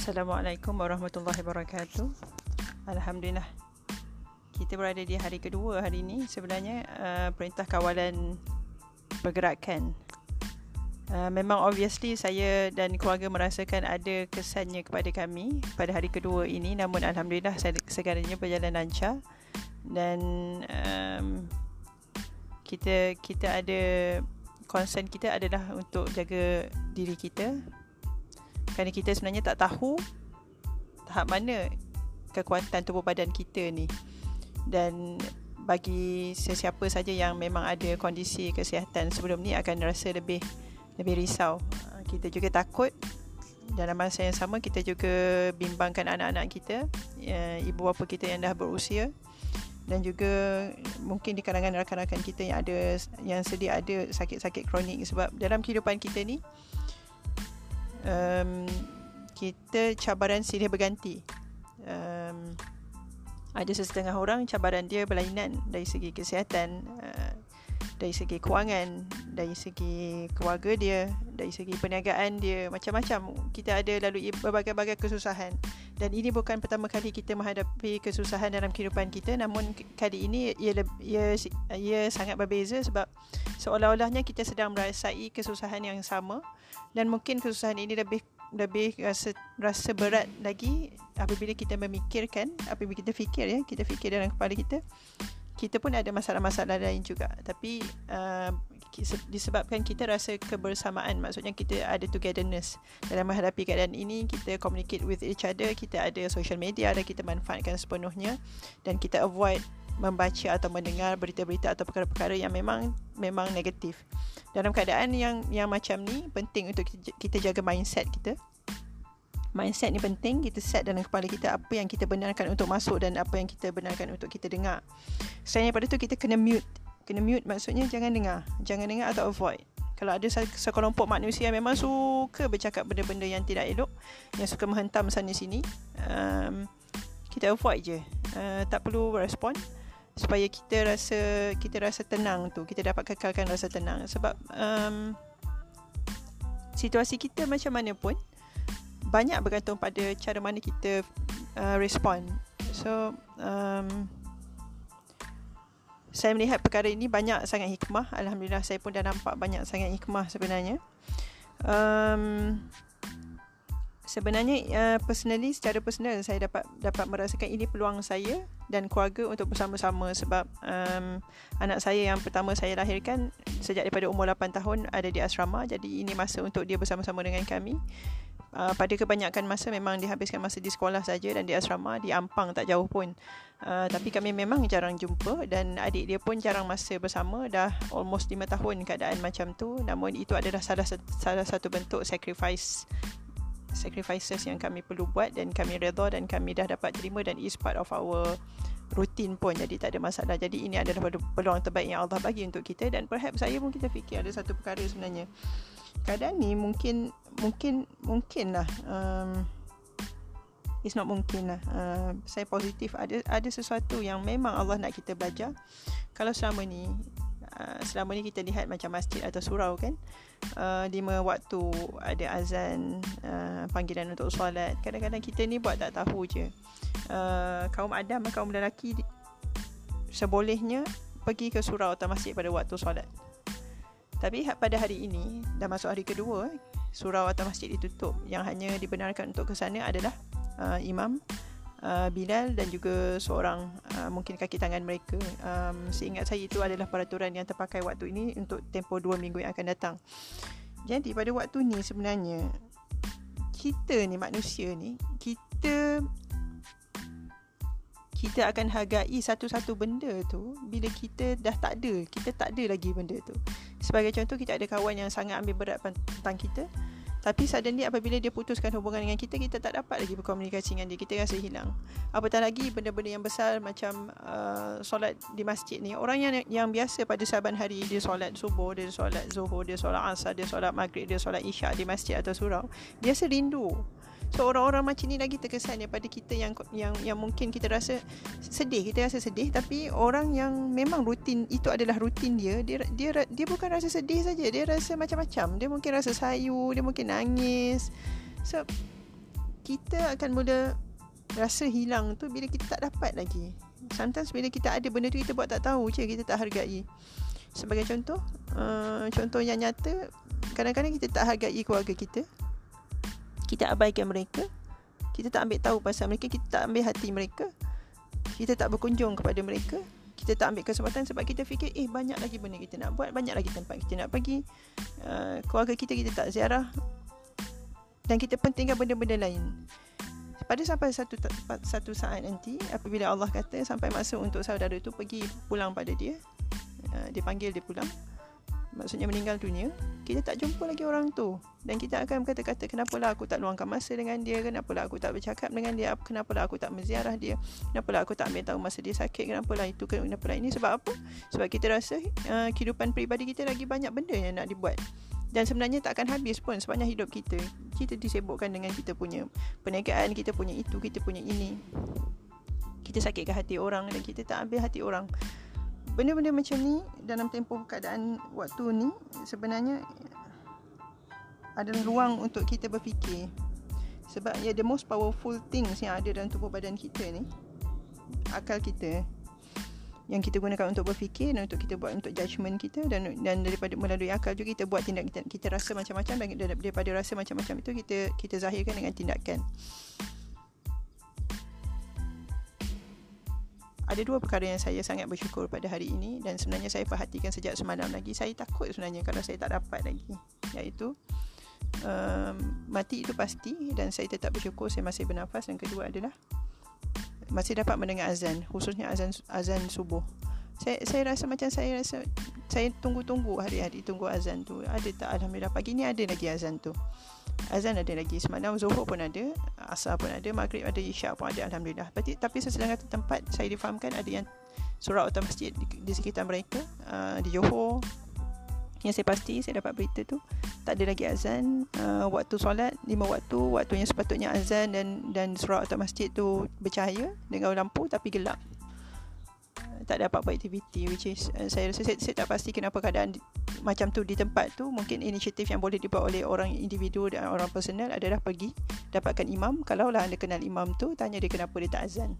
Assalamualaikum warahmatullahi wabarakatuh. Alhamdulillah. Kita berada di hari kedua hari ini. Sebenarnya uh, perintah kawalan pergerakan. Uh, memang obviously saya dan keluarga merasakan ada kesannya kepada kami pada hari kedua ini. Namun alhamdulillah segalanya berjalan lancar dan um, kita kita ada concern kita adalah untuk jaga diri kita kerana kita sebenarnya tak tahu tahap mana kekuatan tubuh badan kita ni. Dan bagi sesiapa saja yang memang ada kondisi kesihatan sebelum ni akan rasa lebih lebih risau. Ah, kita juga takut. Dalam masa yang sama kita juga bimbangkan anak-anak kita ya, ibu bapa kita yang dah berusia. Dan juga mungkin di kalangan rakan-rakan kita yang ada yang sedia ada sakit-sakit kronik sebab dalam kehidupan kita ni um, kita cabaran silih berganti. Um, ada sesetengah orang cabaran dia berlainan dari segi kesihatan, uh, dari segi kewangan, dari segi keluarga dia, dari segi perniagaan dia, macam-macam. Kita ada lalui berbagai-bagai kesusahan. Dan ini bukan pertama kali kita menghadapi kesusahan dalam kehidupan kita, namun kali ini ia, ia, ia sangat berbeza sebab seolah-olahnya kita sedang merasai kesusahan yang sama. Dan mungkin kesusahan ini lebih lebih rasa rasa berat lagi apabila kita memikirkan apabila kita fikir ya kita fikir dalam kepala kita kita pun ada masalah-masalah lain juga tapi uh, disebabkan kita rasa kebersamaan maksudnya kita ada togetherness dalam menghadapi keadaan ini kita communicate with each other kita ada social media dan kita manfaatkan sepenuhnya dan kita avoid membaca atau mendengar berita-berita atau perkara-perkara yang memang memang negatif. Dalam keadaan yang yang macam ni penting untuk kita jaga mindset kita. Mindset ni penting kita set dalam kepala kita apa yang kita benarkan untuk masuk dan apa yang kita benarkan untuk kita dengar. Selain daripada tu kita kena mute. Kena mute maksudnya jangan dengar. Jangan dengar atau avoid. Kalau ada sekelompok manusia yang memang suka bercakap benda-benda yang tidak elok, yang suka menghentam sana sini, um, kita avoid je. Uh, tak perlu respon supaya kita rasa kita rasa tenang tu kita dapat kekalkan rasa tenang sebab um, situasi kita macam mana pun banyak bergantung pada cara mana kita uh, respon so um, saya melihat perkara ini banyak sangat hikmah. Alhamdulillah saya pun dah nampak banyak sangat hikmah sebenarnya. Um, sebenarnya uh, personally secara personal saya dapat dapat merasakan ini peluang saya dan keluarga untuk bersama-sama sebab um, anak saya yang pertama saya lahirkan sejak daripada umur 8 tahun ada di asrama. Jadi ini masa untuk dia bersama-sama dengan kami uh, pada kebanyakan masa memang dihabiskan masa di sekolah saja dan di asrama di Ampang tak jauh pun. Uh, tapi kami memang jarang jumpa dan adik dia pun jarang masa bersama. Dah almost 5 tahun keadaan macam tu. Namun itu adalah salah salah satu bentuk sacrifice sacrifices yang kami perlu buat dan kami redha dan kami dah dapat terima dan is part of our routine pun jadi tak ada masalah. Jadi ini adalah peluang terbaik yang Allah bagi untuk kita dan perhaps saya pun kita fikir ada satu perkara sebenarnya. Keadaan ni mungkin mungkin mungkin lah um, it's not mungkin lah uh, saya positif. Ada ada sesuatu yang memang Allah nak kita belajar. Kalau selama ni uh, selama ni kita lihat macam masjid atau surau kan uh, lima waktu ada azan uh, panggilan untuk solat kadang-kadang kita ni buat tak tahu je uh, kaum adam kaum lelaki sebolehnya pergi ke surau atau masjid pada waktu solat tapi pada hari ini dah masuk hari kedua surau atau masjid ditutup yang hanya dibenarkan untuk ke sana adalah uh, imam uh, Bilal dan juga seorang uh, mungkin kaki tangan mereka. Um, seingat saya itu adalah peraturan yang terpakai waktu ini untuk tempoh dua minggu yang akan datang. Jadi pada waktu ni sebenarnya kita ni manusia ni kita kita akan hargai satu-satu benda tu bila kita dah tak ada kita tak ada lagi benda tu. Sebagai contoh kita ada kawan yang sangat ambil berat tentang kita. Tapi suddenly apabila dia putuskan hubungan dengan kita Kita tak dapat lagi berkomunikasi dengan dia. Kita rasa hilang. Apatah lagi benda-benda yang besar Macam uh, solat di masjid ni. Orang yang yang biasa pada saban hari Dia solat subuh, dia solat zuhur Dia solat asar, dia solat maghrib Dia solat isyak di masjid atau surau Dia rasa rindu So orang-orang macam ni lagi terkesan daripada kita yang yang yang mungkin kita rasa sedih, kita rasa sedih tapi orang yang memang rutin itu adalah rutin dia, dia dia dia bukan rasa sedih saja, dia rasa macam-macam. Dia mungkin rasa sayu, dia mungkin nangis. So kita akan mula rasa hilang tu bila kita tak dapat lagi. Sometimes bila kita ada benda tu kita buat tak tahu je kita tak hargai. Sebagai contoh, uh, contoh yang nyata, kadang-kadang kita tak hargai keluarga kita. Kita abaikan mereka. Kita tak ambil tahu pasal mereka, kita tak ambil hati mereka. Kita tak berkunjung kepada mereka. Kita tak ambil kesempatan sebab kita fikir, eh banyak lagi benda kita nak buat, banyak lagi tempat kita nak pergi. Uh, keluarga kita kita tak ziarah. Dan kita pentingkan benda-benda lain pada sampai satu satu saat nanti apabila Allah kata sampai masa untuk saudara itu pergi pulang pada dia uh, dia panggil dia pulang maksudnya meninggal dunia kita tak jumpa lagi orang tu. Dan kita akan berkata-kata kenapalah aku tak luangkan masa dengan dia kenapalah aku tak bercakap dengan dia? Kenapalah aku tak menziarah dia? Kenapalah aku tak ambil tahu masa dia sakit? Kenapalah itu kenapalah ini? Sebab apa? Sebab kita rasa uh, kehidupan peribadi kita lagi banyak benda yang nak dibuat. Dan sebenarnya tak akan habis pun sepanjang hidup kita. Kita disebutkan dengan kita punya perniagaan kita punya itu kita punya ini. Kita sakitkan hati orang dan kita tak ambil hati orang benda-benda macam ni dalam tempoh keadaan waktu ni sebenarnya adalah ruang untuk kita berfikir sebab ya the most powerful things yang ada dalam tubuh badan kita ni akal kita yang kita gunakan untuk berfikir dan untuk kita buat untuk judgement kita dan dan daripada melalui akal juga kita buat tindak kita, kita rasa macam-macam dan daripada rasa macam-macam itu kita kita zahirkan dengan tindakan. Ada dua perkara yang saya sangat bersyukur pada hari ini dan sebenarnya saya perhatikan sejak semalam lagi. Saya takut sebenarnya kalau saya tak dapat lagi. Iaitu um, mati itu pasti dan saya tetap bersyukur saya masih bernafas. Dan kedua adalah masih dapat mendengar azan khususnya azan azan subuh saya saya rasa macam saya rasa saya tunggu-tunggu hari-hari tunggu azan tu ada tak alhamdulillah pagi ni ada lagi azan tu azan ada lagi semalam zuhur pun ada asar pun ada maghrib ada isyak pun ada alhamdulillah. Tapi tapi sesedang kata tempat saya difahamkan ada yang surau atau masjid di, di sekitar mereka uh, di Johor. Yang saya pasti saya dapat berita tu tak ada lagi azan uh, waktu solat lima waktu waktunya sepatutnya azan dan dan surau atau masjid tu bercahaya dengan lampu tapi gelap tak ada apa-apa aktiviti which is uh, saya rasa saya, saya tak pasti kenapa keadaan di, macam tu di tempat tu. Mungkin inisiatif yang boleh dibuat oleh orang individu dan orang personal adalah pergi dapatkan imam. Kalau lah anda kenal imam tu tanya dia kenapa dia tak azan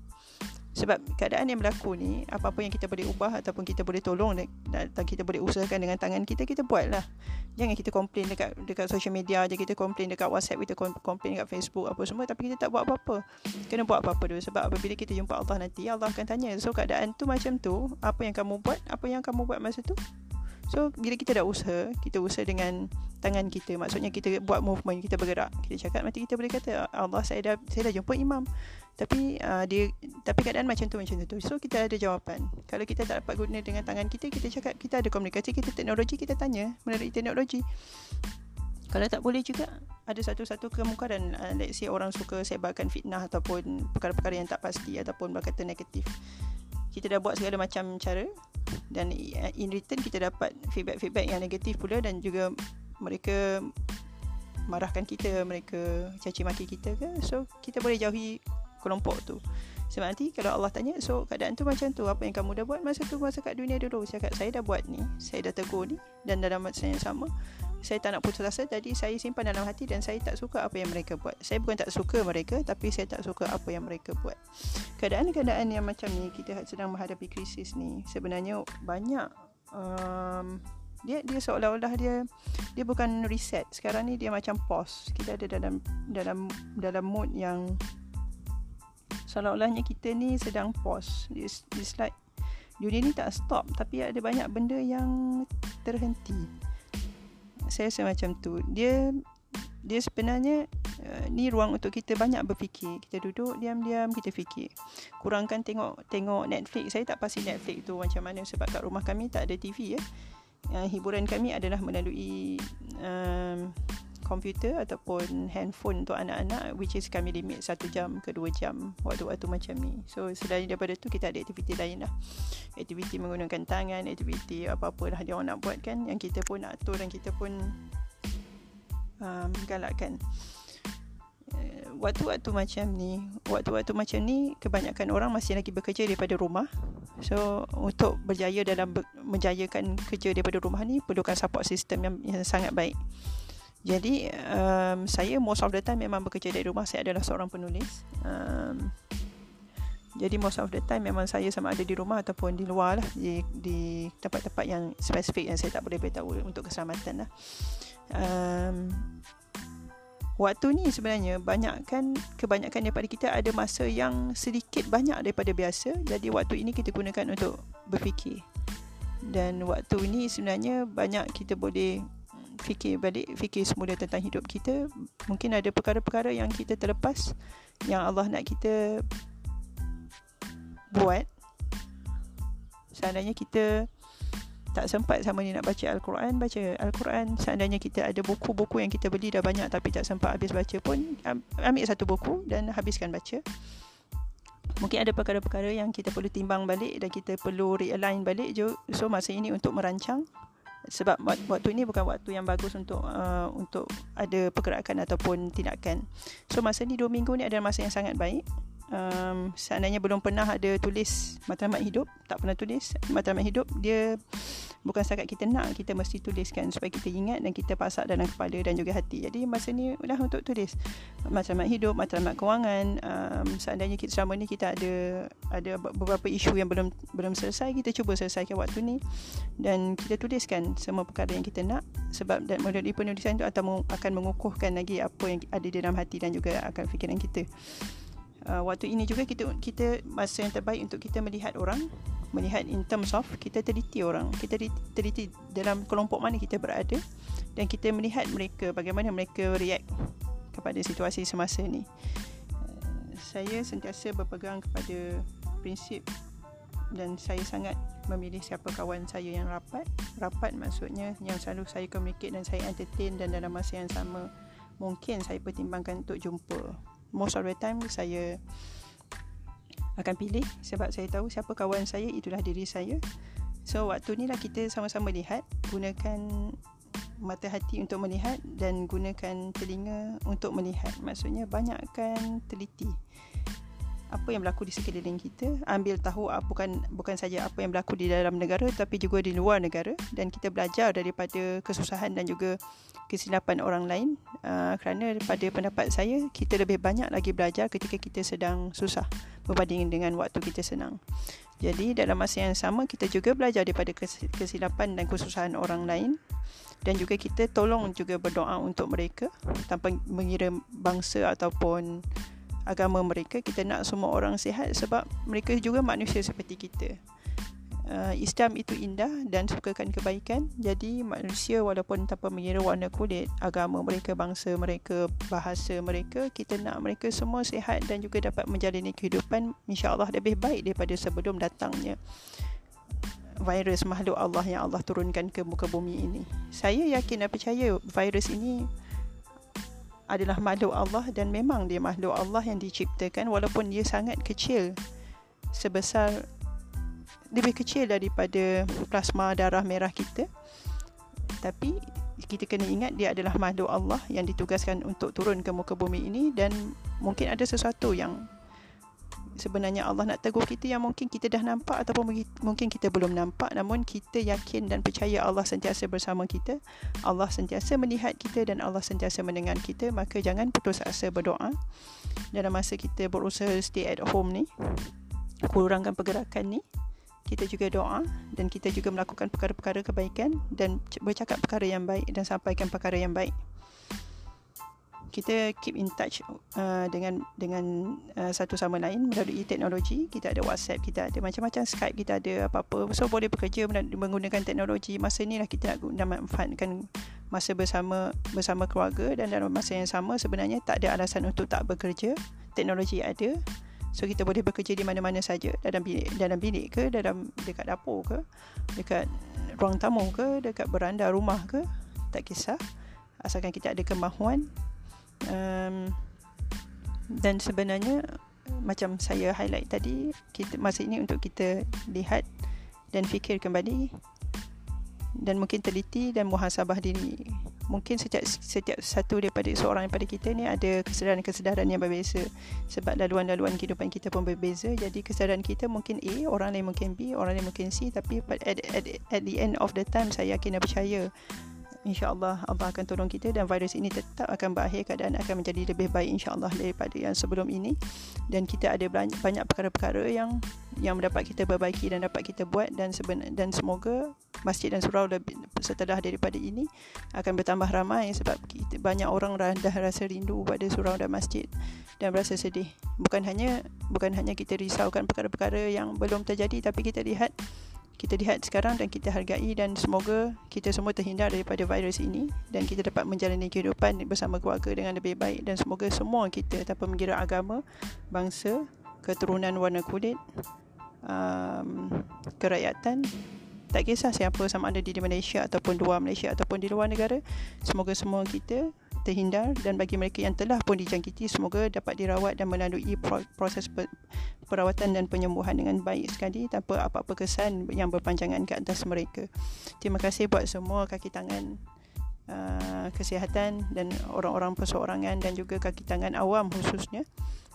sebab keadaan yang berlaku ni Apa-apa yang kita boleh ubah Ataupun kita boleh tolong Dan kita boleh usahakan dengan tangan kita Kita buat lah Jangan kita komplain dekat dekat social media aja Kita komplain dekat whatsapp Kita komplain dekat facebook Apa semua Tapi kita tak buat apa-apa. Kena buat apa-apa dulu Sebab apabila kita jumpa Allah nanti Allah akan tanya. So keadaan tu macam tu Apa yang kamu buat Apa yang kamu buat masa tu. So bila kita dah usaha Kita usaha dengan tangan kita. Maksudnya kita buat movement Kita bergerak. Kita cakap nanti kita boleh kata Allah saya dah saya dah jumpa imam Tapi uh, dia Tapi keadaan macam tu macam tu. So kita ada jawapan. Kalau kita tak dapat guna dengan tangan kita Kita cakap kita ada komunikasi Kita teknologi kita tanya Melalui teknologi. Kalau tak boleh juga? Ada satu-satu kemungkaran uh, let's say orang suka sebarkan fitnah ataupun perkara-perkara yang tak pasti ataupun berkata negatif. Kita dah buat segala macam cara dan in return kita dapat feedback-feedback yang negatif pula dan juga mereka marahkan kita, mereka caci maki kita ke. So kita boleh jauhi kelompok tu. Sebab nanti kalau Allah tanya so keadaan tu macam tu. Apa yang kamu dah buat masa tu masa kat dunia dulu? Saya cakap saya dah buat ni. Saya dah tegur ni dan dalam masa yang sama saya tak nak putus asa. Jadi saya simpan dalam hati dan saya tak suka apa yang mereka buat. Saya bukan tak suka mereka tapi saya tak suka apa yang mereka buat. Keadaan-keadaan yang macam ni kita sedang menghadapi krisis ni sebenarnya banyak um, dia dia seolah-olah dia dia bukan reset. Sekarang ni dia macam pause. Kita ada dalam dalam dalam mood yang seolah-olahnya kita ni sedang pause. It's, it's like dunia ni tak stop tapi ada banyak benda yang terhenti. Saya rasa macam tu. Dia dia sebenarnya uh, ni ruang untuk kita banyak berfikir. Kita duduk diam-diam kita fikir. Kurangkan tengok tengok Netflix. Saya tak pasti Netflix tu macam mana sebab kat rumah kami tak ada TV ya. Uh, hiburan kami adalah melalui um, komputer ataupun handphone untuk anak-anak which is kami limit satu jam ke dua jam waktu-waktu macam ni. So selain daripada tu kita ada aktiviti lain lah. Aktiviti menggunakan tangan aktiviti apa-apa lah dia orang nak buat kan yang kita pun atur dan kita pun um, galakkan. Eh, waktu-waktu macam ni waktu-waktu macam ni kebanyakan orang masih lagi bekerja daripada rumah. So untuk berjaya dalam ber- menjayakan kerja daripada rumah ni perlukan support system yang, yang sangat baik jadi um, saya most of the time memang bekerja dari rumah. Saya adalah seorang penulis. Um, jadi most of the time memang saya sama ada di rumah ataupun di luar lah. Di, di tempat-tempat yang spesifik yang saya tak boleh beritahu untuk keselamatan lah. Um, waktu ni sebenarnya banyak kan kebanyakan daripada kita ada masa yang sedikit banyak daripada biasa. Jadi waktu ini kita gunakan untuk berfikir. Dan waktu ini sebenarnya banyak kita boleh fikir balik fikir semula tentang hidup kita mungkin ada perkara-perkara yang kita terlepas yang Allah nak kita buat. Seandainya kita tak sempat sama ni nak baca Al-Quran baca Al-Quran seandainya kita ada buku-buku yang kita beli dah banyak tapi tak sempat habis baca pun ambil satu buku dan habiskan baca. Mungkin ada perkara-perkara yang kita perlu timbang balik dan kita perlu realign balik. So masa ini untuk merancang sebab waktu ini bukan waktu yang bagus untuk uh, untuk ada pergerakan ataupun tindakan. So masa ni dua minggu ni adalah masa yang sangat baik um, seandainya belum pernah ada tulis matlamat hidup tak pernah tulis matlamat hidup dia bukan setakat kita nak. Kita mesti tuliskan supaya kita ingat dan kita pasak dalam kepala dan juga hati. Jadi masa ni dah untuk tulis. Matlamat hidup matlamat kewangan um, seandainya kita selama ni kita ada ada beberapa isu yang belum belum selesai kita cuba selesaikan waktu ni dan kita tuliskan semua perkara yang kita nak sebab dan melalui penulisan itu akan mengukuhkan lagi apa yang ada di dalam hati dan juga akan fikiran kita uh, waktu ini juga kita kita masa yang terbaik untuk kita melihat orang melihat in terms of kita teliti orang. Kita teliti dalam kelompok mana kita berada dan kita melihat mereka bagaimana mereka react kepada situasi semasa ini uh, saya sentiasa berpegang kepada prinsip dan saya sangat memilih siapa kawan saya yang rapat. Rapat maksudnya yang selalu saya communicate dan saya entertain dan dalam masa yang sama mungkin saya pertimbangkan untuk jumpa most of the time saya akan pilih sebab saya tahu siapa kawan saya itulah diri saya. So waktu ni lah kita sama-sama lihat gunakan mata hati untuk melihat dan gunakan telinga untuk melihat. Maksudnya banyakkan teliti apa yang berlaku di sekeliling kita. Ambil tahu ah, bukan bukan saja apa yang berlaku di dalam negara tapi juga di luar negara. Dan kita belajar daripada kesusahan dan juga kesilapan orang lain. Uh, kerana pada pendapat saya kita lebih banyak lagi belajar ketika kita sedang susah berbanding dengan waktu kita senang. Jadi dalam masa yang sama kita juga belajar daripada kesilapan dan kesusahan orang lain. Dan juga kita tolong juga berdoa untuk mereka tanpa mengira bangsa ataupun agama mereka kita nak semua orang sihat sebab mereka juga manusia seperti kita. Uh, Islam itu indah dan sukakan kebaikan. Jadi manusia walaupun tanpa mengira warna kulit agama mereka bangsa mereka bahasa mereka kita nak mereka semua sihat dan juga dapat menjalani kehidupan insyaAllah lebih baik daripada sebelum datangnya virus makhluk Allah yang Allah turunkan ke muka bumi ini. Saya yakin dan percaya virus ini adalah makhluk Allah dan memang dia makhluk Allah yang diciptakan walaupun dia sangat kecil. Sebesar lebih kecil daripada plasma darah merah kita. Tapi kita kena ingat dia adalah makhluk Allah yang ditugaskan untuk turun ke muka bumi ini dan mungkin ada sesuatu yang sebenarnya Allah nak tegur kita yang mungkin kita dah nampak ataupun mungkin kita belum nampak. Namun kita yakin dan percaya Allah sentiasa bersama kita. Allah sentiasa melihat kita dan Allah sentiasa mendengar kita. Maka jangan putus asa berdoa. Dalam masa kita berusaha stay at home ni kurangkan pergerakan ni kita juga doa dan kita juga melakukan perkara-perkara kebaikan dan bercakap perkara yang baik dan sampaikan perkara yang baik kita keep in touch uh, dengan dengan uh, satu sama lain melalui teknologi. Kita ada WhatsApp kita ada macam-macam Skype kita ada apa-apa. So boleh bekerja menggunakan teknologi. Masa ni lah kita nak manfaatkan masa bersama bersama keluarga. Dan dalam masa yang sama sebenarnya tak ada alasan untuk tak bekerja. Teknologi ada. So kita boleh bekerja di mana-mana saja. Dalam bilik dalam bilik ke dalam dekat dapur ke dekat ruang tamu ke dekat beranda rumah ke. Tak kisah. Asalkan kita ada kemahuan um, dan sebenarnya macam saya highlight tadi kita masa ini untuk kita lihat dan fikir kembali dan mungkin teliti dan muhasabah diri. Mungkin setiap setiap satu daripada seorang daripada kita ni ada kesedaran-kesedaran yang berbeza sebab laluan-laluan kehidupan kita pun berbeza. Jadi kesedaran kita mungkin A orang lain mungkin B orang lain mungkin C tapi at, at, at the end of the time saya yakin dan percaya insya-Allah Allah akan tolong kita dan virus ini tetap akan berakhir keadaan akan menjadi lebih baik insya-Allah daripada yang sebelum ini. Dan kita ada banyak, perkara-perkara yang yang dapat kita perbaiki dan dapat kita buat dan seben, dan semoga masjid dan surau lebih, setelah daripada ini akan bertambah ramai sebab kita, banyak orang dah rasa rindu pada surau dan masjid dan berasa sedih. Bukan hanya bukan hanya kita risaukan perkara-perkara yang belum terjadi tapi kita lihat kita lihat sekarang dan kita hargai dan semoga kita semua terhindar daripada virus ini dan kita dapat menjalani kehidupan bersama keluarga dengan lebih baik dan semoga semua kita tanpa mengira agama, bangsa, keturunan warna kulit, um, kerakyatan tak kisah siapa sama ada di Malaysia ataupun luar Malaysia ataupun di luar negara semoga semua kita terhindar dan bagi mereka yang telah pun dijangkiti semoga dapat dirawat dan melalui proses perawatan dan penyembuhan dengan baik sekali tanpa apa-apa kesan yang berpanjangan ke atas mereka. Terima kasih buat semua kaki tangan uh, kesihatan dan orang-orang perseorangan dan juga kaki tangan awam khususnya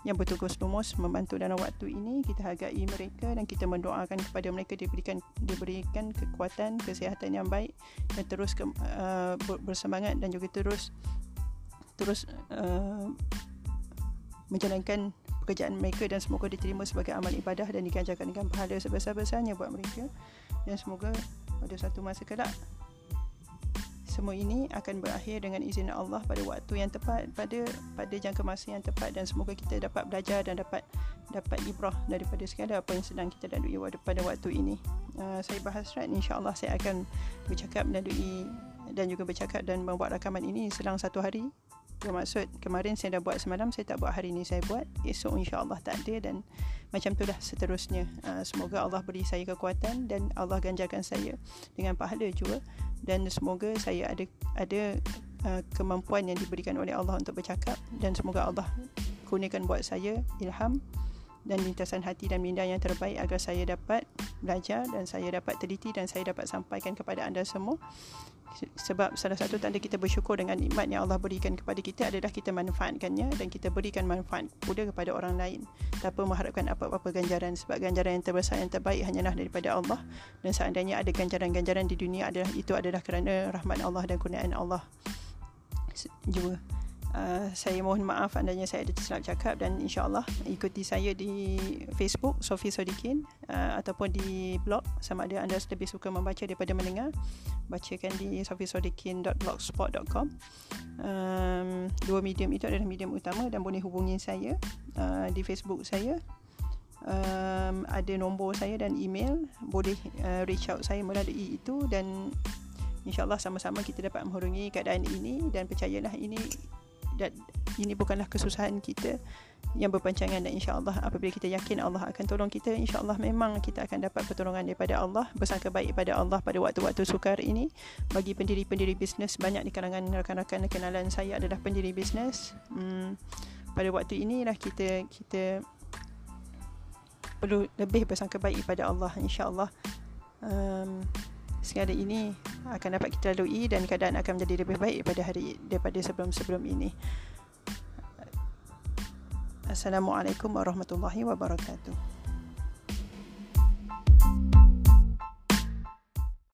yang bertugas lumus membantu dalam waktu ini kita hargai mereka dan kita mendoakan kepada mereka diberikan diberikan kekuatan kesihatan yang baik dan terus ke, uh, bersemangat dan juga terus terus uh, menjalankan pekerjaan mereka dan semoga diterima sebagai amal ibadah dan diganjarkan dengan pahala sebesar-besarnya buat mereka. Dan semoga pada satu masa kelak semua ini akan berakhir dengan izin Allah pada waktu yang tepat pada pada jangka masa yang tepat dan semoga kita dapat belajar dan dapat dapat ibrah daripada segala apa yang sedang kita lalui pada waktu ini. Uh, saya berhasrat insya-Allah saya akan bercakap melalui dan juga bercakap dan membuat rakaman ini selang satu hari bermaksud kemarin saya dah buat semalam saya tak buat hari ini saya buat. Esok insyaAllah tak ada dan macam itulah seterusnya. Uh, semoga Allah beri saya kekuatan dan Allah ganjarkan saya dengan pahala juga dan semoga saya ada ada uh, kemampuan yang diberikan oleh Allah untuk bercakap. Dan semoga Allah kurniakan buat saya ilham dan lintasan hati dan minda yang terbaik agar saya dapat belajar dan saya dapat teliti dan saya dapat sampaikan kepada anda semua sebab salah satu tanda kita bersyukur dengan nikmat yang Allah berikan kepada kita adalah kita manfaatkannya dan kita berikan manfaat pula kepada orang lain. Tanpa mengharapkan apa-apa ganjaran sebab ganjaran yang terbesar yang terbaik hanyalah daripada Allah. Dan seandainya ada ganjaran-ganjaran di dunia adalah itu adalah kerana rahmat Allah dan kurniaan Allah. Juga Uh, saya mohon maaf andanya saya ada tersilap cakap dan insyaAllah ikuti saya di Facebook Sofi Sodikin uh, ataupun di blog sama ada anda lebih suka membaca daripada mendengar. Bacakan di sofisodikin.blogspot.com um, dua medium itu adalah medium utama dan boleh hubungi saya uh, di Facebook saya. Um, ada nombor saya dan email. Boleh uh, reach out saya melalui itu dan insyaAllah sama-sama kita dapat menghorungi keadaan ini dan percayalah ini dan ini bukanlah kesusahan kita yang berpancangan dan insya-Allah apabila kita yakin Allah akan tolong kita insya-Allah memang kita akan dapat pertolongan daripada Allah bersangka baik pada Allah pada waktu-waktu sukar ini. Bagi pendiri-pendiri bisnes banyak di kalangan rakan-rakan kenalan saya adalah pendiri bisnes. Hmm, pada waktu inilah kita kita perlu lebih bersangka baik pada Allah insya-Allah. Um, segala ini akan dapat kita lalui dan keadaan akan menjadi lebih baik daripada hari daripada sebelum-sebelum ini. Assalamualaikum warahmatullahi wabarakatuh.